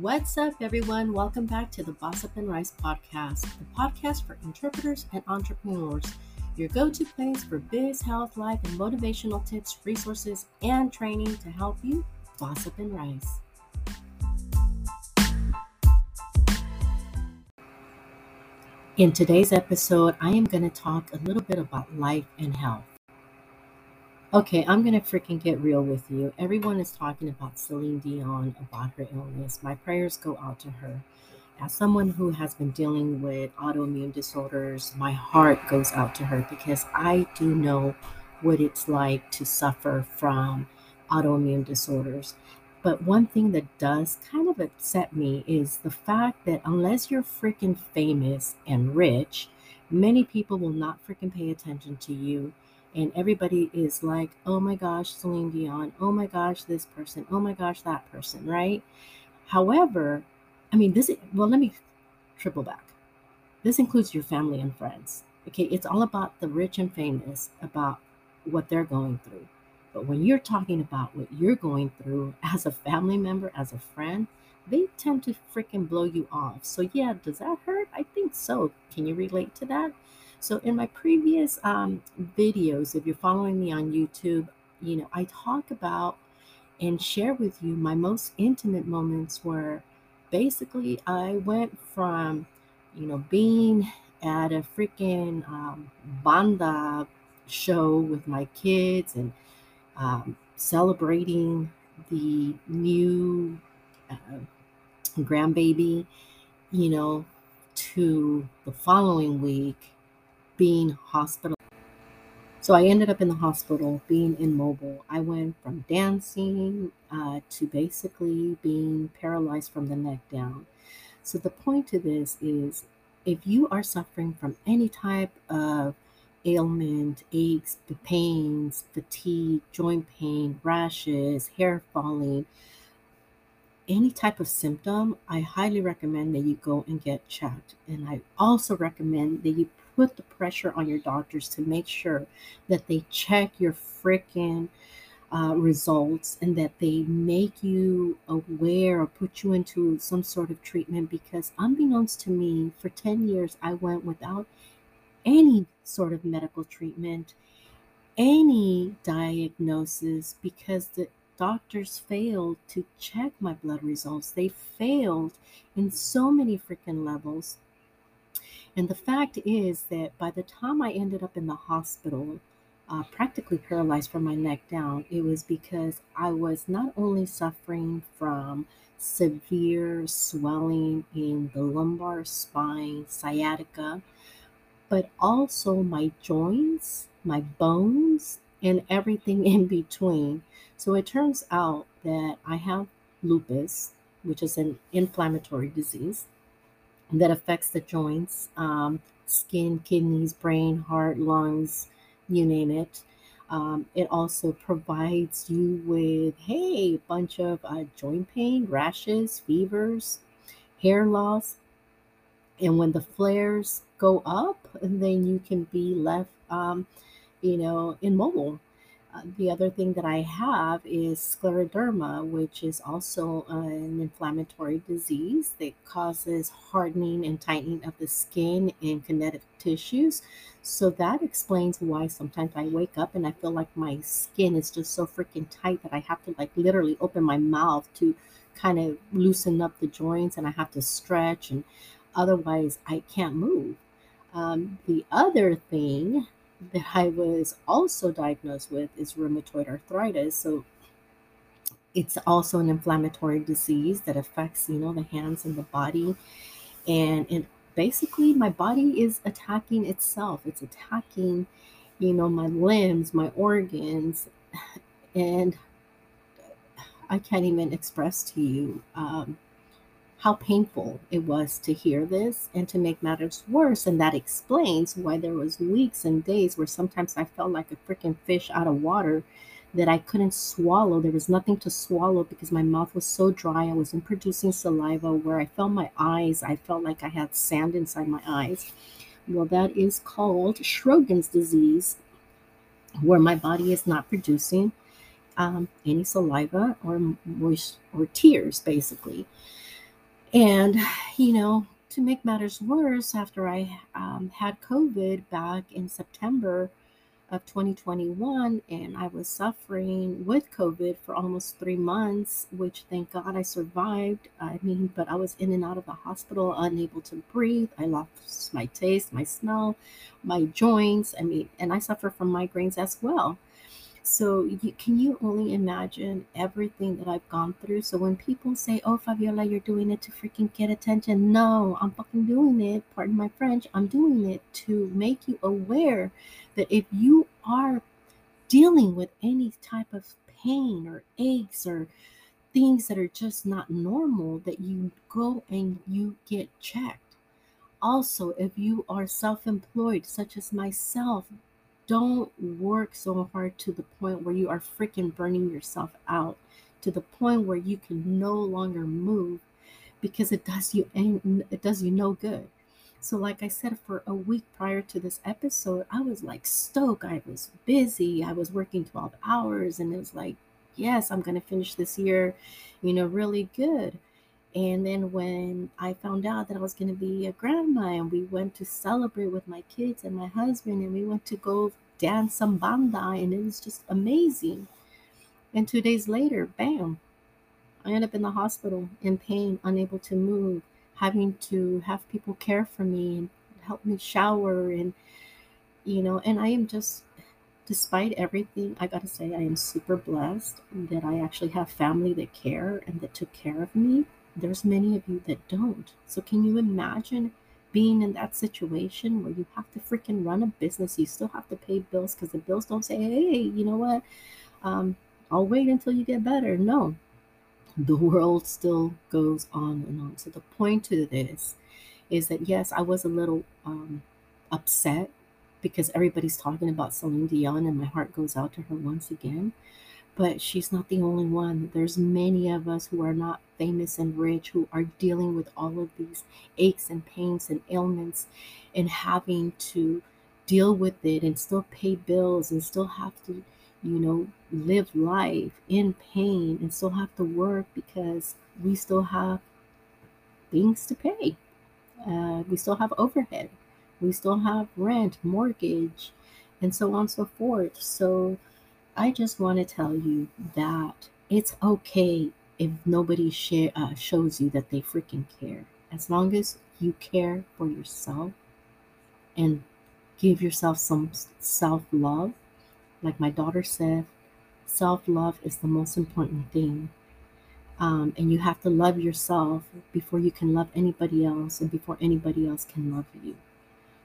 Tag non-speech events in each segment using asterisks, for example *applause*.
What's up, everyone? Welcome back to the Boss Up and Rise podcast, the podcast for interpreters and entrepreneurs, your go to place for biz, health, life, and motivational tips, resources, and training to help you boss up and rise. In today's episode, I am going to talk a little bit about life and health. Okay, I'm gonna freaking get real with you. Everyone is talking about Celine Dion, about her illness. My prayers go out to her. As someone who has been dealing with autoimmune disorders, my heart goes out to her because I do know what it's like to suffer from autoimmune disorders. But one thing that does kind of upset me is the fact that unless you're freaking famous and rich, many people will not freaking pay attention to you and everybody is like, oh my gosh, Celine Dion, oh my gosh, this person, oh my gosh, that person, right? However, I mean, this, well, let me triple back. This includes your family and friends. Okay, it's all about the rich and famous, about what they're going through. But when you're talking about what you're going through *laughs* as a family member, as a friend, they tend to freaking blow you off. So, yeah, does that hurt? I think so. Can you relate to that? So in my previous um, videos, if you're following me on YouTube, you know, I talk about and share with you my most intimate moments where basically I went from, you know, being at a freaking um, banda show with my kids and um, celebrating the new uh, grandbaby, you know, to the following week being hospital. So I ended up in the hospital being immobile. I went from dancing uh, to basically being paralyzed from the neck down. So the point to this is if you are suffering from any type of ailment, aches, pains, fatigue, joint pain, rashes, hair falling, any type of symptom, I highly recommend that you go and get checked. And I also recommend that you put the pressure on your doctors to make sure that they check your freaking uh, results and that they make you aware or put you into some sort of treatment because unbeknownst to me for 10 years i went without any sort of medical treatment any diagnosis because the doctors failed to check my blood results. They failed in so many freaking levels and the fact is that by the time I ended up in the hospital, uh, practically paralyzed from my neck down, it was because I was not only suffering from severe swelling in the lumbar spine, sciatica, but also my joints, my bones, and everything *laughs* in between. So it turns out that I have lupus, which is an inflammatory disease that affects the joints, um, skin, kidneys, brain, heart, lungs, you name it. Um, it also provides you with, hey, a bunch of uh, joint pain, rashes, fevers, hair loss. And when the flares go up, then you can be left, um, you know, immobile. Uh, the other thing that I have is scleroderma, which is also an inflammatory disease that causes hardening and tightening of the skin and connective tissues. So that explains why sometimes I wake up and I feel like my skin is just so freaking tight that I have to like literally open my mouth to kind of loosen up the joints and I have to stretch and otherwise I can't move. Um, the other thing that I was also diagnosed with is rheumatoid arthritis. So it's also an inflammatory disease that affects, you know, the hands and the body. And it basically my body is attacking itself. It's attacking, you know, my limbs, my organs, *sighs* and I can't even express to you um, how painful it was to hear this and to make matters worse and that explains why there was weeks and days where sometimes i felt like a freaking fish out of water that i couldn't swallow. There was nothing to swallow because my mouth was so dry. I wasn't producing saliva where i felt my eyes. I felt like i had sand inside my eyes. Well that is called Sjogren's disease where my body is not producing um, any saliva or moist or tears basically And, you know, to make matters worse, after I um, had COVID back in September of 2021 and I was suffering with COVID for almost three months, which thank God I survived. I mean, but I was in and out of the hospital, unable to breathe. I lost my taste, my smell, my joints. I mean, and I suffer from migraines as well. So you, can you only imagine everything that I've gone through? So when people say, "Oh, Fabiola, you're doing it to freaking get attention," no, I'm fucking doing it. Pardon my French. I'm doing it to make you aware that if you are dealing with any type of pain or aches or things that are just not normal, that you go and you get checked. Also, if you are self employed, such as myself, don't work so hard to the point where you are freaking burning yourself out to the point where you can no longer move because it does you it does you no good. So like I said for a week prior to this episode, I was like stoked. I was busy. I was working 12 hours and it was like, yes, I'm going to finish this year, you know, really good. And then when I found out that I was going to be a grandma and we went to celebrate with my kids and my husband and we went to go dance some banda and it was just amazing. And two days later, bam, I end up in the hospital in pain, unable to move, having to have people care for me and help me shower and you know, and I am just despite everything, I gotta say I am super blessed that I actually have family that care and that took care of me. There's many of you that don't. So can you imagine being in that situation where you have to freaking run a business, you still have to pay bills because the bills don't say, hey, you know what? Um, I'll wait until you get better. No, the world still goes on and on. So the point to this is that yes, I was a little um, upset because everybody's talking about Celine Dion, and my heart goes out to her once again. But she's not the only one. There's many of us who are not famous and rich who are dealing with all of these aches and pains and ailments and having to deal with it and still pay bills and still have to, you know, live life in pain and still have to work because we still have things to pay. Uh, we still have overhead. We still have rent, mortgage, and so on and so forth. So, I just want to tell you that it's okay if nobody share, uh, shows you that they freaking care. As long as you care for yourself and give yourself some self love, like my daughter said, self love is the most important thing. Um, and you have to love yourself before you can love anybody else and before anybody else can love you.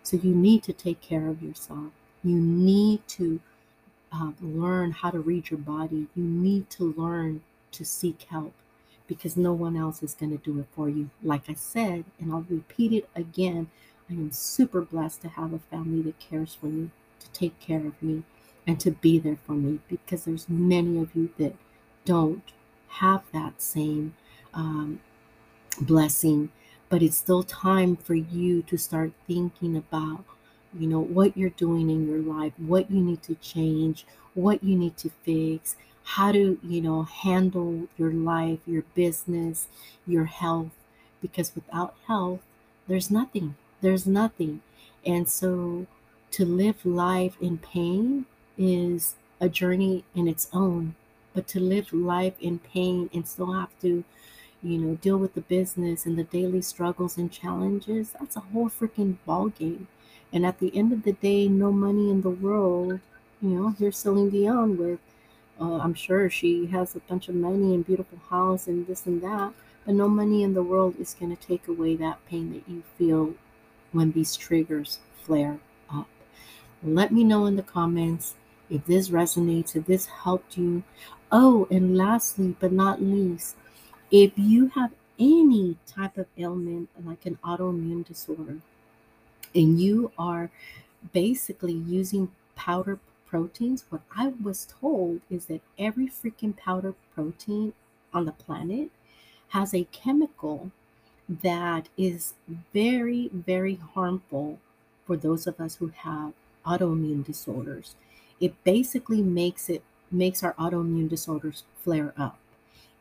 So you need to take care of yourself. You need to uh, learn how to read your body. You need to learn to seek help because no one else is going to do it for you. Like I said, and I'll repeat it again, I am super blessed to have a family that cares for me, to take care of me, and to be there for me because there's many of you that don't have that same um, blessing. But it's still time for you to start thinking about you know, what you're doing in your life, what you need to change, what you need to fix, how to, you know, handle your life, your business, your health. Because without health, there's nothing. There's nothing. And so to live life in pain is a journey in its own. But to live life in pain and still have to, you know, deal with the business and the daily struggles and challenges, that's a whole freaking ball game. And at the end of the day, no money in the world, you know, here's Celine Dion with, uh, I'm sure she has a bunch of money and beautiful house and this and that, but no money in the world is going to take away that pain that you feel when these triggers flare up. Let me know in the comments if this resonates, if this helped you. Oh, and lastly, but not least, if you have any type of ailment like an autoimmune disorder, and you are basically using powder proteins, what I was told is that every freaking powder protein on the planet has a chemical that is very, very harmful for those of us who have autoimmune disorders. It basically makes it makes our autoimmune disorders flare up.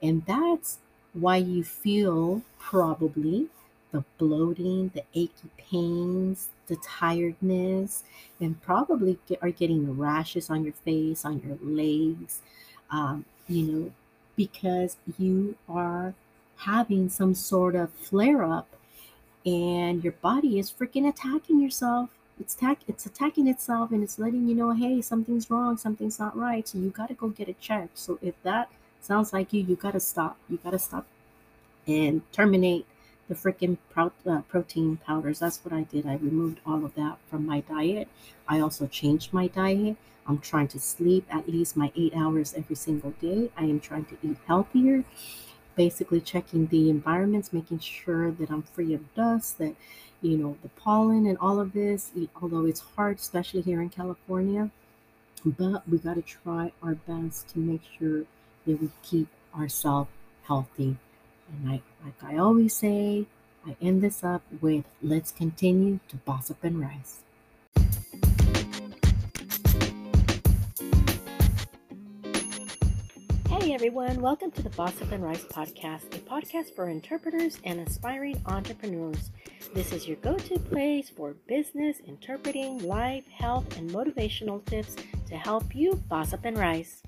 And that's why you feel probably the bloating, the achy pains, the tiredness, and probably get, are getting rashes on your face, on your legs, um, you know, because you are having some sort of flare up and your body is freaking attacking yourself. It's attack it's attacking itself and it's letting you know, hey, something's wrong, something's not right. So you gotta go get it checked. So if that sounds like you, you gotta stop. You gotta stop and terminate the freaking pro- uh, protein powders. That's what I did. I removed all of that from my diet. I also changed my diet. I'm trying to sleep at least my eight hours every single day. I am trying to eat healthier. Basically, checking the environments, making sure that I'm free of dust, that, you know, the pollen and all of this, although it's hard, especially here in California. But we got to try our best to make sure that we keep ourselves healthy and I, like I always say, I end this up with let's continue to boss up and rise. Hey everyone, welcome to the Boss Up and Rise podcast, a podcast for interpreters and aspiring entrepreneurs. This is your go to place for business, interpreting, life, health, and motivational tips to help you boss up and rise.